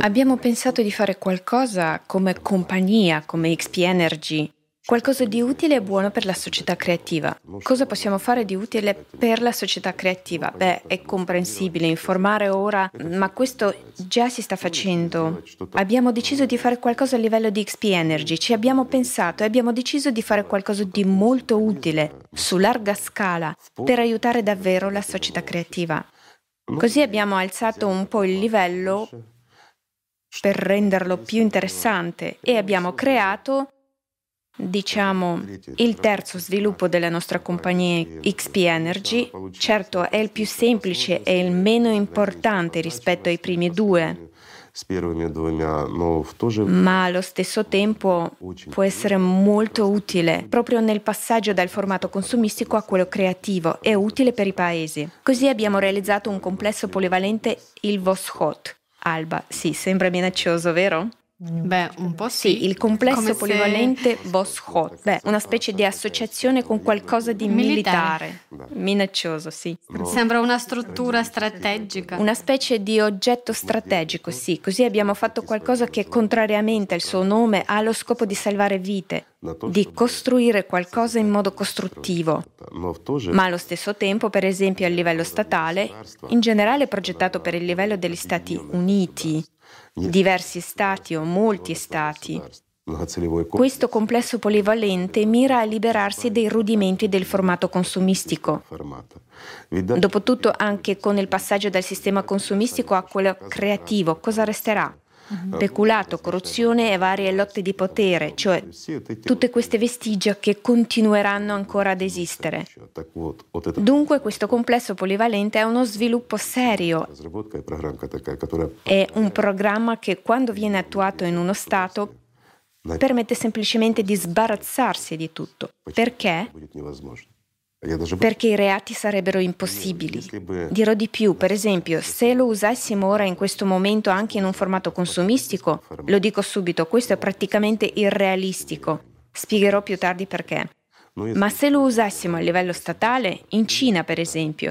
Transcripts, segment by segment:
Abbiamo pensato di fare qualcosa come compagnia, come XP Energy, qualcosa di utile e buono per la società creativa. Cosa possiamo fare di utile per la società creativa? Beh, è comprensibile informare ora, ma questo già si sta facendo. Abbiamo deciso di fare qualcosa a livello di XP Energy, ci abbiamo pensato e abbiamo deciso di fare qualcosa di molto utile, su larga scala, per aiutare davvero la società creativa. Così abbiamo alzato un po' il livello per renderlo più interessante e abbiamo creato, diciamo, il terzo sviluppo della nostra compagnia XP Energy. Certo è il più semplice e il meno importante rispetto ai primi due, ma allo stesso tempo può essere molto utile proprio nel passaggio dal formato consumistico a quello creativo e utile per i paesi. Così abbiamo realizzato un complesso polivalente, il Voshot, Alba, sì, sembra minaccioso, vero? Beh, un po' sì. Sì, il complesso Come polivalente se... Voshot, beh, una specie di associazione con qualcosa di militare. militare. Minaccioso, sì. Sembra una struttura strategica. Una specie di oggetto strategico, sì. Così abbiamo fatto qualcosa che, contrariamente al suo nome, ha lo scopo di salvare vite, di costruire qualcosa in modo costruttivo. Ma allo stesso tempo, per esempio, a livello statale, in generale progettato per il livello degli Stati Uniti, diversi stati o molti stati. Questo complesso polivalente mira a liberarsi dei rudimenti del formato consumistico. Dopotutto, anche con il passaggio dal sistema consumistico a quello creativo, cosa resterà? Mhm. peculato, corruzione e varie lotte di potere, cioè tutte queste vestigia che continueranno ancora ad esistere. Dunque questo complesso polivalente è uno sviluppo serio, è un programma che quando viene attuato in uno Stato permette semplicemente di sbarazzarsi di tutto. Perché? Perché i reati sarebbero impossibili. Dirò di più, per esempio, se lo usassimo ora in questo momento anche in un formato consumistico, lo dico subito, questo è praticamente irrealistico. Spiegherò più tardi perché. Ma se lo usassimo a livello statale, in Cina per esempio,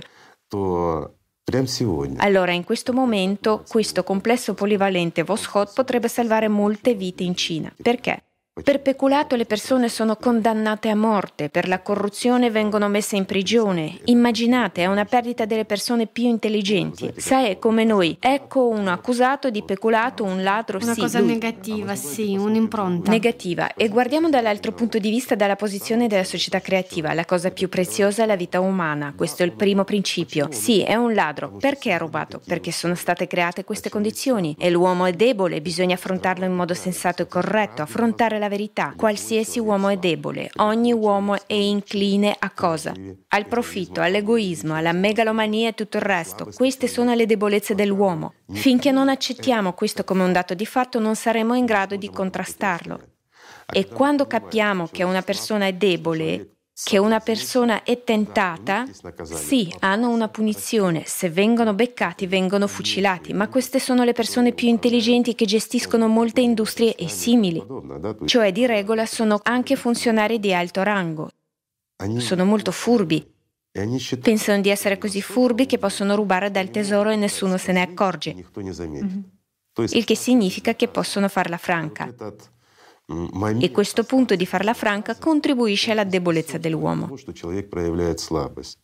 allora in questo momento questo complesso polivalente Voshot potrebbe salvare molte vite in Cina. Perché? Per peculato le persone sono condannate a morte, per la corruzione vengono messe in prigione. Immaginate, è una perdita delle persone più intelligenti. Sai, come noi, ecco un accusato di peculato, un ladro, una sì. Una cosa lui. negativa, sì, un'impronta. Negativa. E guardiamo dall'altro punto di vista dalla posizione della società creativa. La cosa più preziosa è la vita umana. Questo è il primo principio. Sì, è un ladro. Perché ha rubato? Perché sono state create queste condizioni. E l'uomo è debole, bisogna affrontarlo in modo sensato e corretto, affrontare la verità. Qualsiasi uomo è debole, ogni uomo è incline a cosa? Al profitto, all'egoismo, alla megalomania e tutto il resto. Queste sono le debolezze dell'uomo. Finché non accettiamo questo come un dato di fatto non saremo in grado di contrastarlo. E quando capiamo che una persona è debole, che una persona è tentata, sì, hanno una punizione, se vengono beccati vengono fucilati, ma queste sono le persone più intelligenti che gestiscono molte industrie e simili, cioè di regola sono anche funzionari di alto rango, sono molto furbi, pensano di essere così furbi che possono rubare dal tesoro e nessuno se ne accorge, mm-hmm. il che significa che possono farla franca. E questo punto di farla franca contribuisce alla debolezza dell'uomo.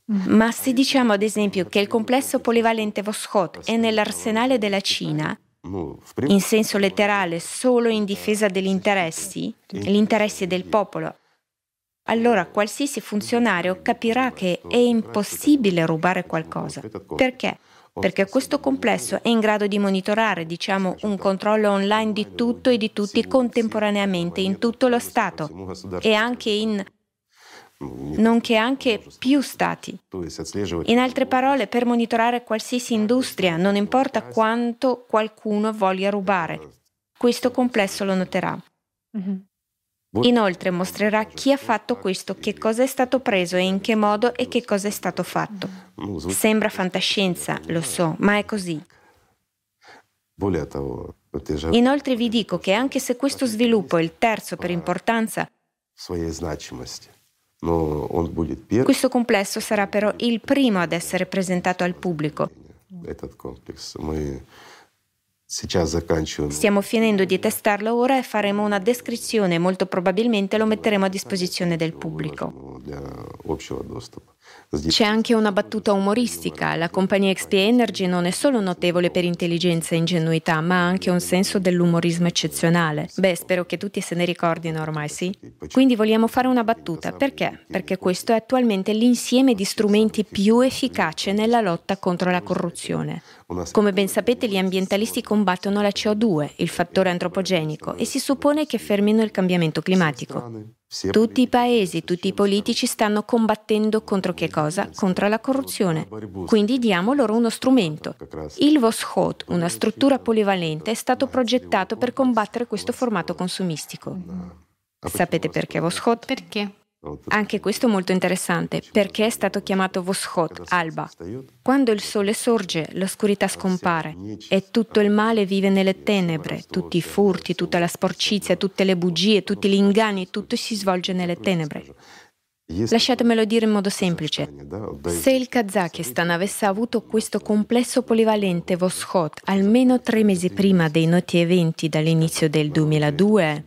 Ma se diciamo ad esempio che il complesso polivalente Voshot è nell'arsenale della Cina, in senso letterale solo in difesa degli interessi, gli interessi del popolo, allora qualsiasi funzionario capirà che è impossibile rubare qualcosa. Perché? Perché questo complesso è in grado di monitorare, diciamo, un controllo online di tutto e di tutti contemporaneamente in tutto lo Stato e anche in nonché anche più stati. In altre parole, per monitorare qualsiasi industria, non importa quanto qualcuno voglia rubare. Questo complesso lo noterà. Mm-hmm. Inoltre mostrerà chi ha fatto questo, che cosa è stato preso e in che modo e che cosa è stato fatto. Sembra fantascienza, lo so, ma è così. Inoltre vi dico che anche se questo sviluppo è il terzo per importanza, questo complesso sarà però il primo ad essere presentato al pubblico. Stiamo finendo di testarlo ora e faremo una descrizione, molto probabilmente lo metteremo a disposizione del pubblico. C'è anche una battuta umoristica. La compagnia XP Energy non è solo notevole per intelligenza e ingenuità, ma ha anche un senso dell'umorismo eccezionale. Beh, spero che tutti se ne ricordino ormai, sì? Quindi vogliamo fare una battuta. Perché? Perché questo è attualmente l'insieme di strumenti più efficace nella lotta contro la corruzione. Come ben sapete, gli ambientalisti combattono la CO2, il fattore antropogenico, e si suppone che fermino il cambiamento climatico. Tutti i paesi, tutti i politici stanno combattendo contro che cosa? Contro la corruzione. Quindi diamo loro uno strumento. Il Voshot, una struttura polivalente, è stato progettato per combattere questo formato consumistico. Sapete perché Voshot? Perché? Anche questo è molto interessante, perché è stato chiamato Voshot, alba. Quando il sole sorge, l'oscurità scompare e tutto il male vive nelle tenebre, tutti i furti, tutta la sporcizia, tutte le bugie, tutti gli inganni, tutto si svolge nelle tenebre. Lasciatemelo dire in modo semplice. Se il Kazakistan avesse avuto questo complesso polivalente Voshot almeno tre mesi prima dei noti eventi dall'inizio del 2002,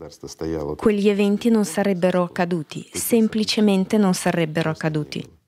quegli eventi non sarebbero accaduti, semplicemente non sarebbero accaduti.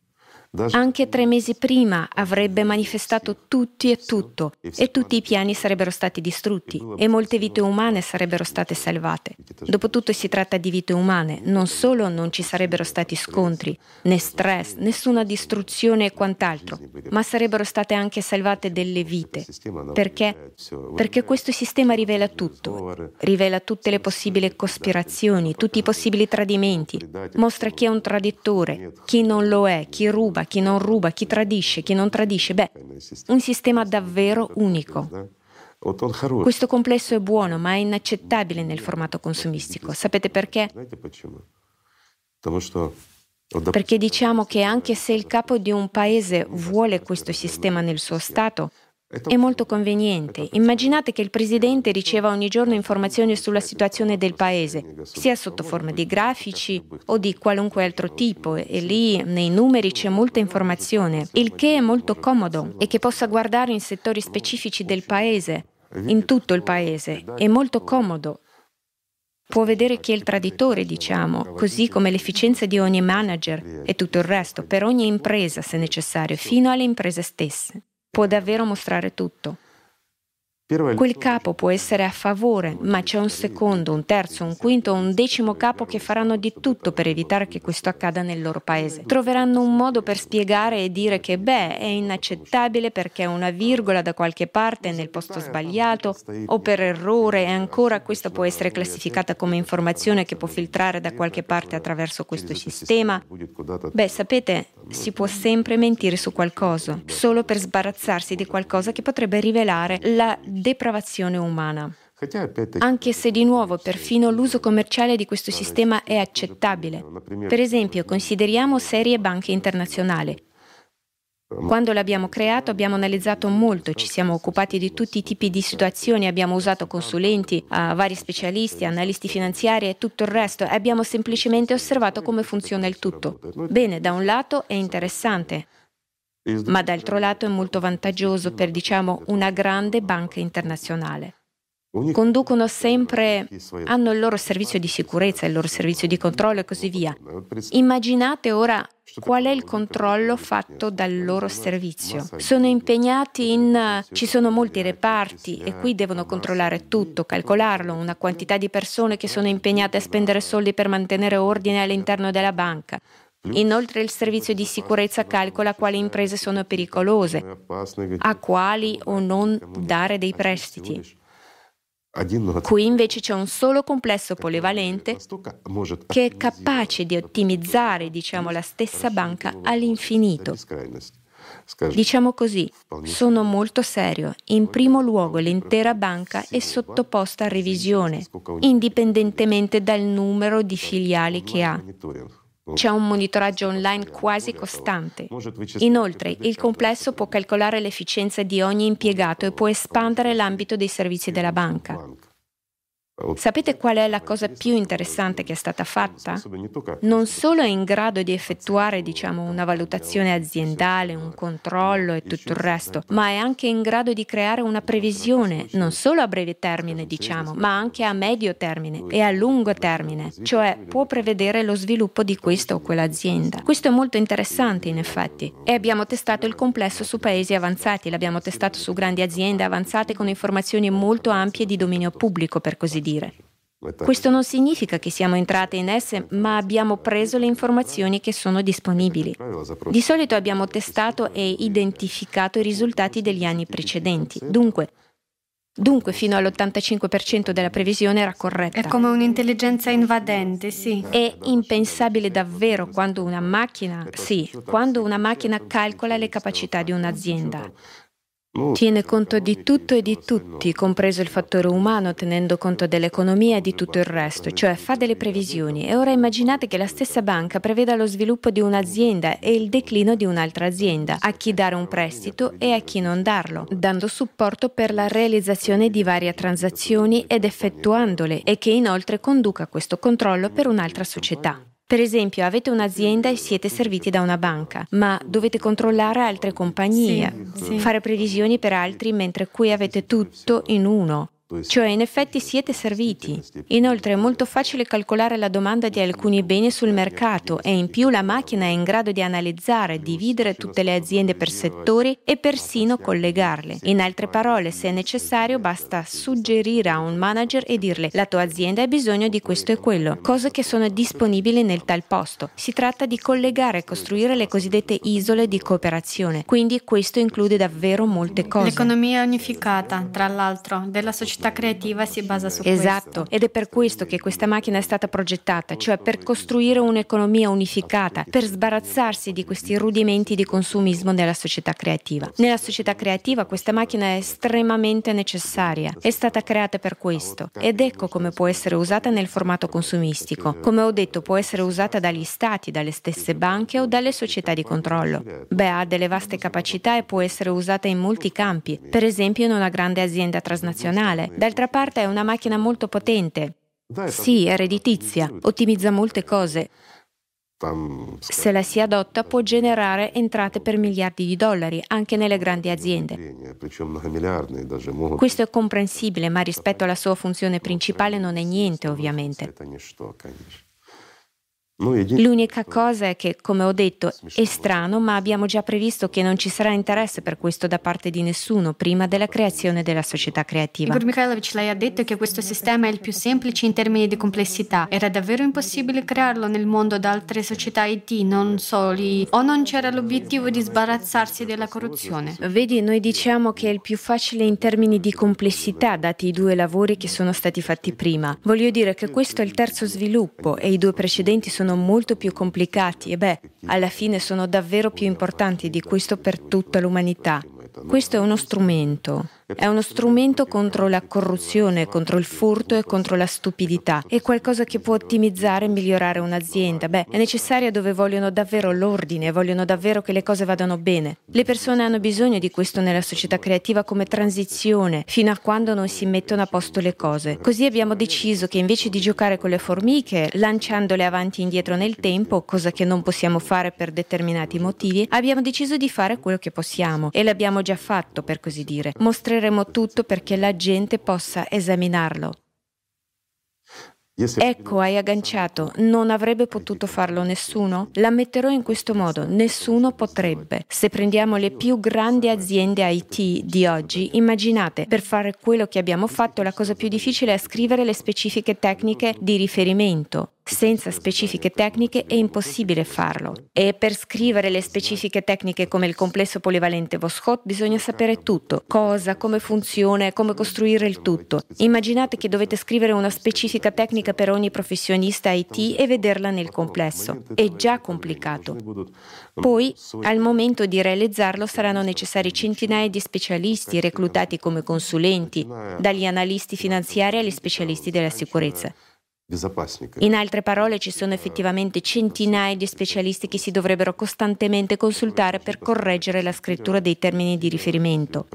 Anche tre mesi prima avrebbe manifestato tutti e tutto e tutti i piani sarebbero stati distrutti e molte vite umane sarebbero state salvate. Dopotutto si tratta di vite umane, non solo non ci sarebbero stati scontri, né stress, nessuna distruzione e quant'altro, ma sarebbero state anche salvate delle vite. Perché? Perché questo sistema rivela tutto, rivela tutte le possibili cospirazioni, tutti i possibili tradimenti, mostra chi è un traditore, chi non lo è, chi ruba, chi non ruba, chi tradisce, chi non tradisce. Beh, un sistema davvero unico. Questo complesso è buono, ma è inaccettabile nel formato consumistico. Sapete perché? Perché diciamo che anche se il capo di un paese vuole questo sistema nel suo Stato, è molto conveniente. Immaginate che il Presidente riceva ogni giorno informazioni sulla situazione del Paese, sia sotto forma di grafici o di qualunque altro tipo, e lì nei numeri c'è molta informazione, il che è molto comodo e che possa guardare in settori specifici del Paese, in tutto il Paese, è molto comodo. Può vedere chi è il traditore, diciamo, così come l'efficienza di ogni manager e tutto il resto, per ogni impresa se necessario, fino alle imprese stesse può davvero mostrare tutto. Quel capo può essere a favore, ma c'è un secondo, un terzo, un quinto, un decimo capo che faranno di tutto per evitare che questo accada nel loro paese. Troveranno un modo per spiegare e dire che, beh, è inaccettabile perché una virgola da qualche parte è nel posto sbagliato o per errore e ancora questa può essere classificata come informazione che può filtrare da qualche parte attraverso questo sistema. Beh, sapete, si può sempre mentire su qualcosa, solo per sbarazzarsi di qualcosa che potrebbe rivelare la depravazione umana. Anche se di nuovo perfino l'uso commerciale di questo sistema è accettabile. Per esempio, consideriamo serie banche internazionali. Quando l'abbiamo creato abbiamo analizzato molto, ci siamo occupati di tutti i tipi di situazioni, abbiamo usato consulenti, vari specialisti, analisti finanziari e tutto il resto e abbiamo semplicemente osservato come funziona il tutto. Bene, da un lato è interessante, ma d'altro lato è molto vantaggioso per, diciamo, una grande banca internazionale. Conducono sempre, hanno il loro servizio di sicurezza, il loro servizio di controllo e così via. Immaginate ora qual è il controllo fatto dal loro servizio. Sono impegnati in... ci sono molti reparti e qui devono controllare tutto, calcolarlo, una quantità di persone che sono impegnate a spendere soldi per mantenere ordine all'interno della banca. Inoltre il servizio di sicurezza calcola quali imprese sono pericolose, a quali o non dare dei prestiti. Qui invece c'è un solo complesso polivalente che è capace di ottimizzare, diciamo, la stessa banca all'infinito. Diciamo così, sono molto serio. In primo luogo l'intera banca è sottoposta a revisione, indipendentemente dal numero di filiali che ha. C'è un monitoraggio online quasi costante. Inoltre, il complesso può calcolare l'efficienza di ogni impiegato e può espandere l'ambito dei servizi della banca. Sapete qual è la cosa più interessante che è stata fatta? Non solo è in grado di effettuare, diciamo, una valutazione aziendale, un controllo e tutto il resto, ma è anche in grado di creare una previsione, non solo a breve termine, diciamo, ma anche a medio termine e a lungo termine, cioè può prevedere lo sviluppo di questa o quell'azienda. Questo è molto interessante in effetti e abbiamo testato il complesso su paesi avanzati, l'abbiamo testato su grandi aziende avanzate con informazioni molto ampie di dominio pubblico, per così dire. Questo non significa che siamo entrate in esse, ma abbiamo preso le informazioni che sono disponibili. Di solito abbiamo testato e identificato i risultati degli anni precedenti. Dunque, Dunque, fino all'85% della previsione era corretta. È come un'intelligenza invadente, sì. È impensabile davvero quando una macchina, sì, quando una macchina calcola le capacità di un'azienda. Tiene conto di tutto e di tutti, compreso il fattore umano, tenendo conto dell'economia e di tutto il resto, cioè fa delle previsioni. E ora immaginate che la stessa banca preveda lo sviluppo di un'azienda e il declino di un'altra azienda, a chi dare un prestito e a chi non darlo, dando supporto per la realizzazione di varie transazioni ed effettuandole, e che inoltre conduca questo controllo per un'altra società. Per esempio, avete un'azienda e siete serviti da una banca, ma dovete controllare altre compagnie, sì, sì. fare previsioni per altri mentre qui avete tutto in uno. Cioè, in effetti siete serviti. Inoltre è molto facile calcolare la domanda di alcuni beni sul mercato e in più la macchina è in grado di analizzare, dividere tutte le aziende per settori e persino collegarle. In altre parole, se è necessario, basta suggerire a un manager e dirle la tua azienda ha bisogno di questo e quello, cose che sono disponibili nel tal posto. Si tratta di collegare e costruire le cosiddette isole di cooperazione. Quindi questo include davvero molte cose. L'economia unificata, tra l'altro, della società società creativa si basa su esatto. questo. ed è per questo che questa macchina è stata progettata, cioè per costruire un'economia unificata, per sbarazzarsi di questi rudimenti di consumismo nella società creativa. Nella società creativa questa macchina è estremamente necessaria, è stata creata per questo ed ecco come può essere usata nel formato consumistico. Come ho detto, può essere usata dagli stati, dalle stesse banche o dalle società di controllo. Beh, ha delle vaste capacità e può essere usata in molti campi, per esempio in una grande azienda transnazionale, D'altra parte è una macchina molto potente. Sì, è redditizia, ottimizza molte cose. Se la si adotta può generare entrate per miliardi di dollari anche nelle grandi aziende. Questo è comprensibile, ma rispetto alla sua funzione principale non è niente, ovviamente. L'unica cosa è che, come ho detto, è strano, ma abbiamo già previsto che non ci sarà interesse per questo da parte di nessuno prima della creazione della società creativa. Igor Mikhailovich, lei ha detto che questo sistema è il più semplice in termini di complessità. Era davvero impossibile crearlo nel mondo da altre società IT, non soli, o non c'era l'obiettivo di sbarazzarsi della corruzione? Vedi, noi diciamo che è il più facile in termini di complessità, dati i due lavori che sono stati fatti prima. Voglio dire che questo è il terzo sviluppo e i due precedenti sono sono molto più complicati e beh, alla fine sono davvero più importanti di questo per tutta l'umanità. Questo è uno strumento. È uno strumento contro la corruzione, contro il furto e contro la stupidità. È qualcosa che può ottimizzare e migliorare un'azienda. Beh, è necessaria dove vogliono davvero l'ordine, vogliono davvero che le cose vadano bene. Le persone hanno bisogno di questo nella società creativa come transizione, fino a quando non si mettono a posto le cose. Così abbiamo deciso che invece di giocare con le formiche, lanciandole avanti e indietro nel tempo, cosa che non possiamo fare per determinati motivi, abbiamo deciso di fare quello che possiamo e l'abbiamo già fatto, per così dire. Mostrare mostreremo tutto perché la gente possa esaminarlo. Ecco, hai agganciato. Non avrebbe potuto farlo nessuno? La metterò in questo modo. Nessuno potrebbe. Se prendiamo le più grandi aziende IT di oggi, immaginate, per fare quello che abbiamo fatto, la cosa più difficile è scrivere le specifiche tecniche di riferimento. Senza specifiche tecniche è impossibile farlo. E per scrivere le specifiche tecniche come il complesso polivalente Voskhod bisogna sapere tutto, cosa, come funziona e come costruire il tutto. Immaginate che dovete scrivere una specifica tecnica per ogni professionista IT e vederla nel complesso. È già complicato. Poi, al momento di realizzarlo, saranno necessari centinaia di specialisti reclutati come consulenti, dagli analisti finanziari agli specialisti della sicurezza. In altre parole, ci sono effettivamente centinaia di specialisti che si dovrebbero costantemente consultare per correggere la scrittura dei termini di riferimento.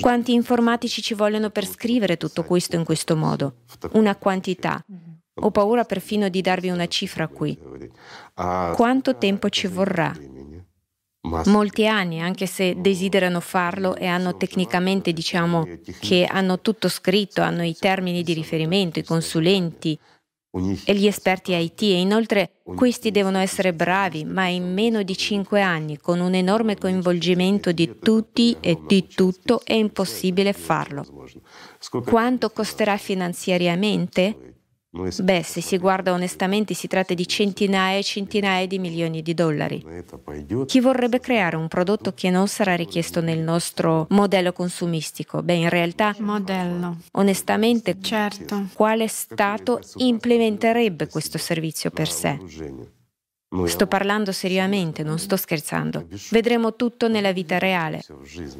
Quanti informatici ci vogliono per scrivere tutto questo in questo modo? Una quantità. Ho paura perfino di darvi una cifra qui. Quanto tempo ci vorrà? Molti anni, anche se desiderano farlo e hanno tecnicamente, diciamo, che hanno tutto scritto, hanno i termini di riferimento, i consulenti e gli esperti IT e inoltre questi devono essere bravi, ma in meno di cinque anni, con un enorme coinvolgimento di tutti e di tutto, è impossibile farlo. Quanto costerà finanziariamente? Beh, se si guarda onestamente si tratta di centinaia e centinaia di milioni di dollari. Chi vorrebbe creare un prodotto che non sarà richiesto nel nostro modello consumistico? Beh, in realtà, modello. onestamente, certo. quale Stato implementerebbe questo servizio per sé? Sto parlando seriamente, non sto scherzando. Vedremo tutto nella vita reale.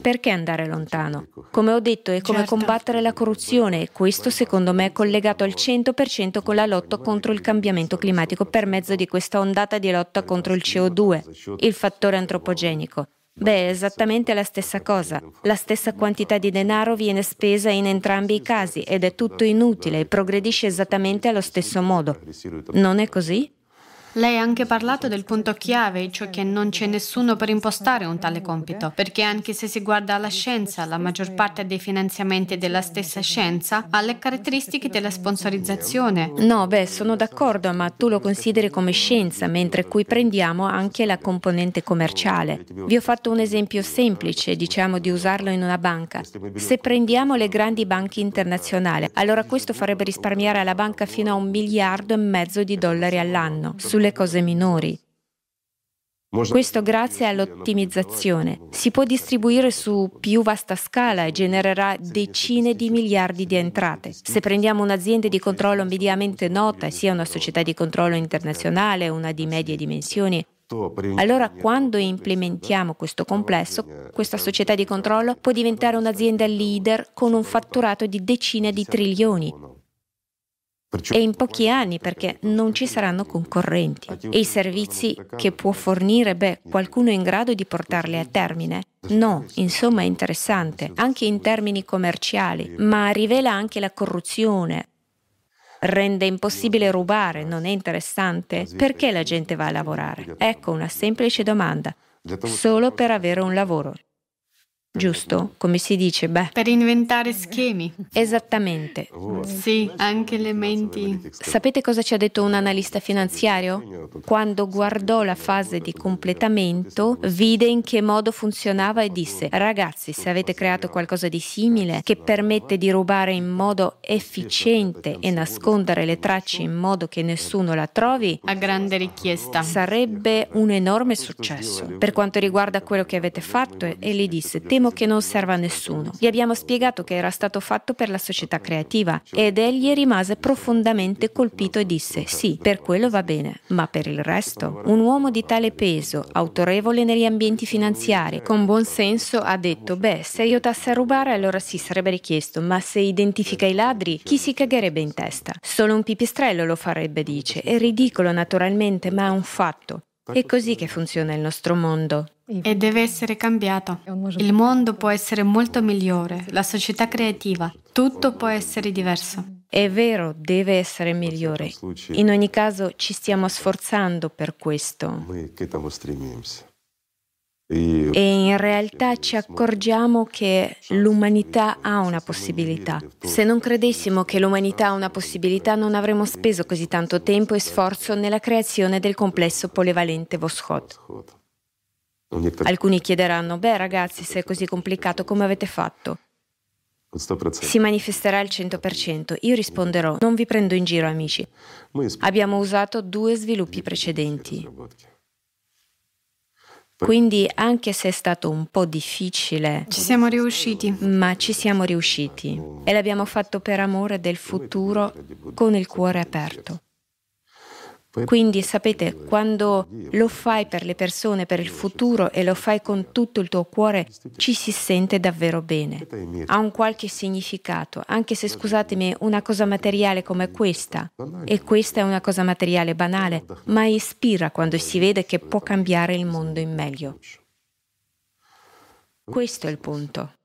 Perché andare lontano? Come ho detto, è come certo. combattere la corruzione e questo secondo me è collegato al 100% con la lotta contro il cambiamento climatico per mezzo di questa ondata di lotta contro il CO2, il fattore antropogenico. Beh, è esattamente la stessa cosa. La stessa quantità di denaro viene spesa in entrambi i casi ed è tutto inutile e progredisce esattamente allo stesso modo. Non è così? Lei ha anche parlato del punto chiave, cioè che non c'è nessuno per impostare un tale compito, perché anche se si guarda alla scienza, la maggior parte dei finanziamenti della stessa scienza ha le caratteristiche della sponsorizzazione. No, beh, sono d'accordo, ma tu lo consideri come scienza, mentre qui prendiamo anche la componente commerciale. Vi ho fatto un esempio semplice, diciamo di usarlo in una banca. Se prendiamo le grandi banche internazionali, allora questo farebbe risparmiare alla banca fino a un miliardo e mezzo di dollari all'anno sulle cose minori. Questo grazie all'ottimizzazione. Si può distribuire su più vasta scala e genererà decine di miliardi di entrate. Se prendiamo un'azienda di controllo mediamente nota, sia una società di controllo internazionale, una di medie dimensioni, allora quando implementiamo questo complesso, questa società di controllo può diventare un'azienda leader con un fatturato di decine di trilioni e in pochi anni perché non ci saranno concorrenti. E i servizi che può fornire, beh, qualcuno è in grado di portarli a termine? No, insomma è interessante, anche in termini commerciali, ma rivela anche la corruzione. Rende impossibile rubare, non è interessante? Perché la gente va a lavorare? Ecco una semplice domanda. Solo per avere un lavoro giusto? Come si dice? Beh. Per inventare schemi. Esattamente. Sì, anche elementi. Sapete cosa ci ha detto un analista finanziario? Quando guardò la fase di completamento, vide in che modo funzionava e disse, ragazzi, se avete creato qualcosa di simile che permette di rubare in modo efficiente e nascondere le tracce in modo che nessuno la trovi, a grande richiesta, sarebbe un enorme successo. Per quanto riguarda quello che avete fatto, e gli disse, temo temo che non serva a nessuno. Gli abbiamo spiegato che era stato fatto per la società creativa ed egli rimase profondamente colpito e disse sì, per quello va bene, ma per il resto? Un uomo di tale peso, autorevole negli ambienti finanziari, con buon senso, ha detto beh, se aiutasse a rubare allora sì, sarebbe richiesto, ma se identifica i ladri, chi si cagherebbe in testa? Solo un pipistrello lo farebbe, dice. È ridicolo naturalmente, ma è un fatto. È così che funziona il nostro mondo. E deve essere cambiato. Il mondo può essere molto migliore, la società creativa, tutto può essere diverso. È vero, deve essere migliore. In ogni caso ci stiamo sforzando per questo. E in realtà ci accorgiamo che l'umanità ha una possibilità. Se non credessimo che l'umanità ha una possibilità, non avremmo speso così tanto tempo e sforzo nella creazione del complesso polivalente Voskhod. Alcuni chiederanno, beh ragazzi, se è così complicato, come avete fatto? Si manifesterà al 100%. Io risponderò, non vi prendo in giro amici. Abbiamo usato due sviluppi precedenti. Quindi anche se è stato un po' difficile, ci siamo riusciti. Ma ci siamo riusciti e l'abbiamo fatto per amore del futuro con il cuore aperto. Quindi sapete, quando lo fai per le persone, per il futuro e lo fai con tutto il tuo cuore, ci si sente davvero bene. Ha un qualche significato, anche se scusatemi, una cosa materiale come questa, e questa è una cosa materiale banale, ma ispira quando si vede che può cambiare il mondo in meglio. Questo è il punto.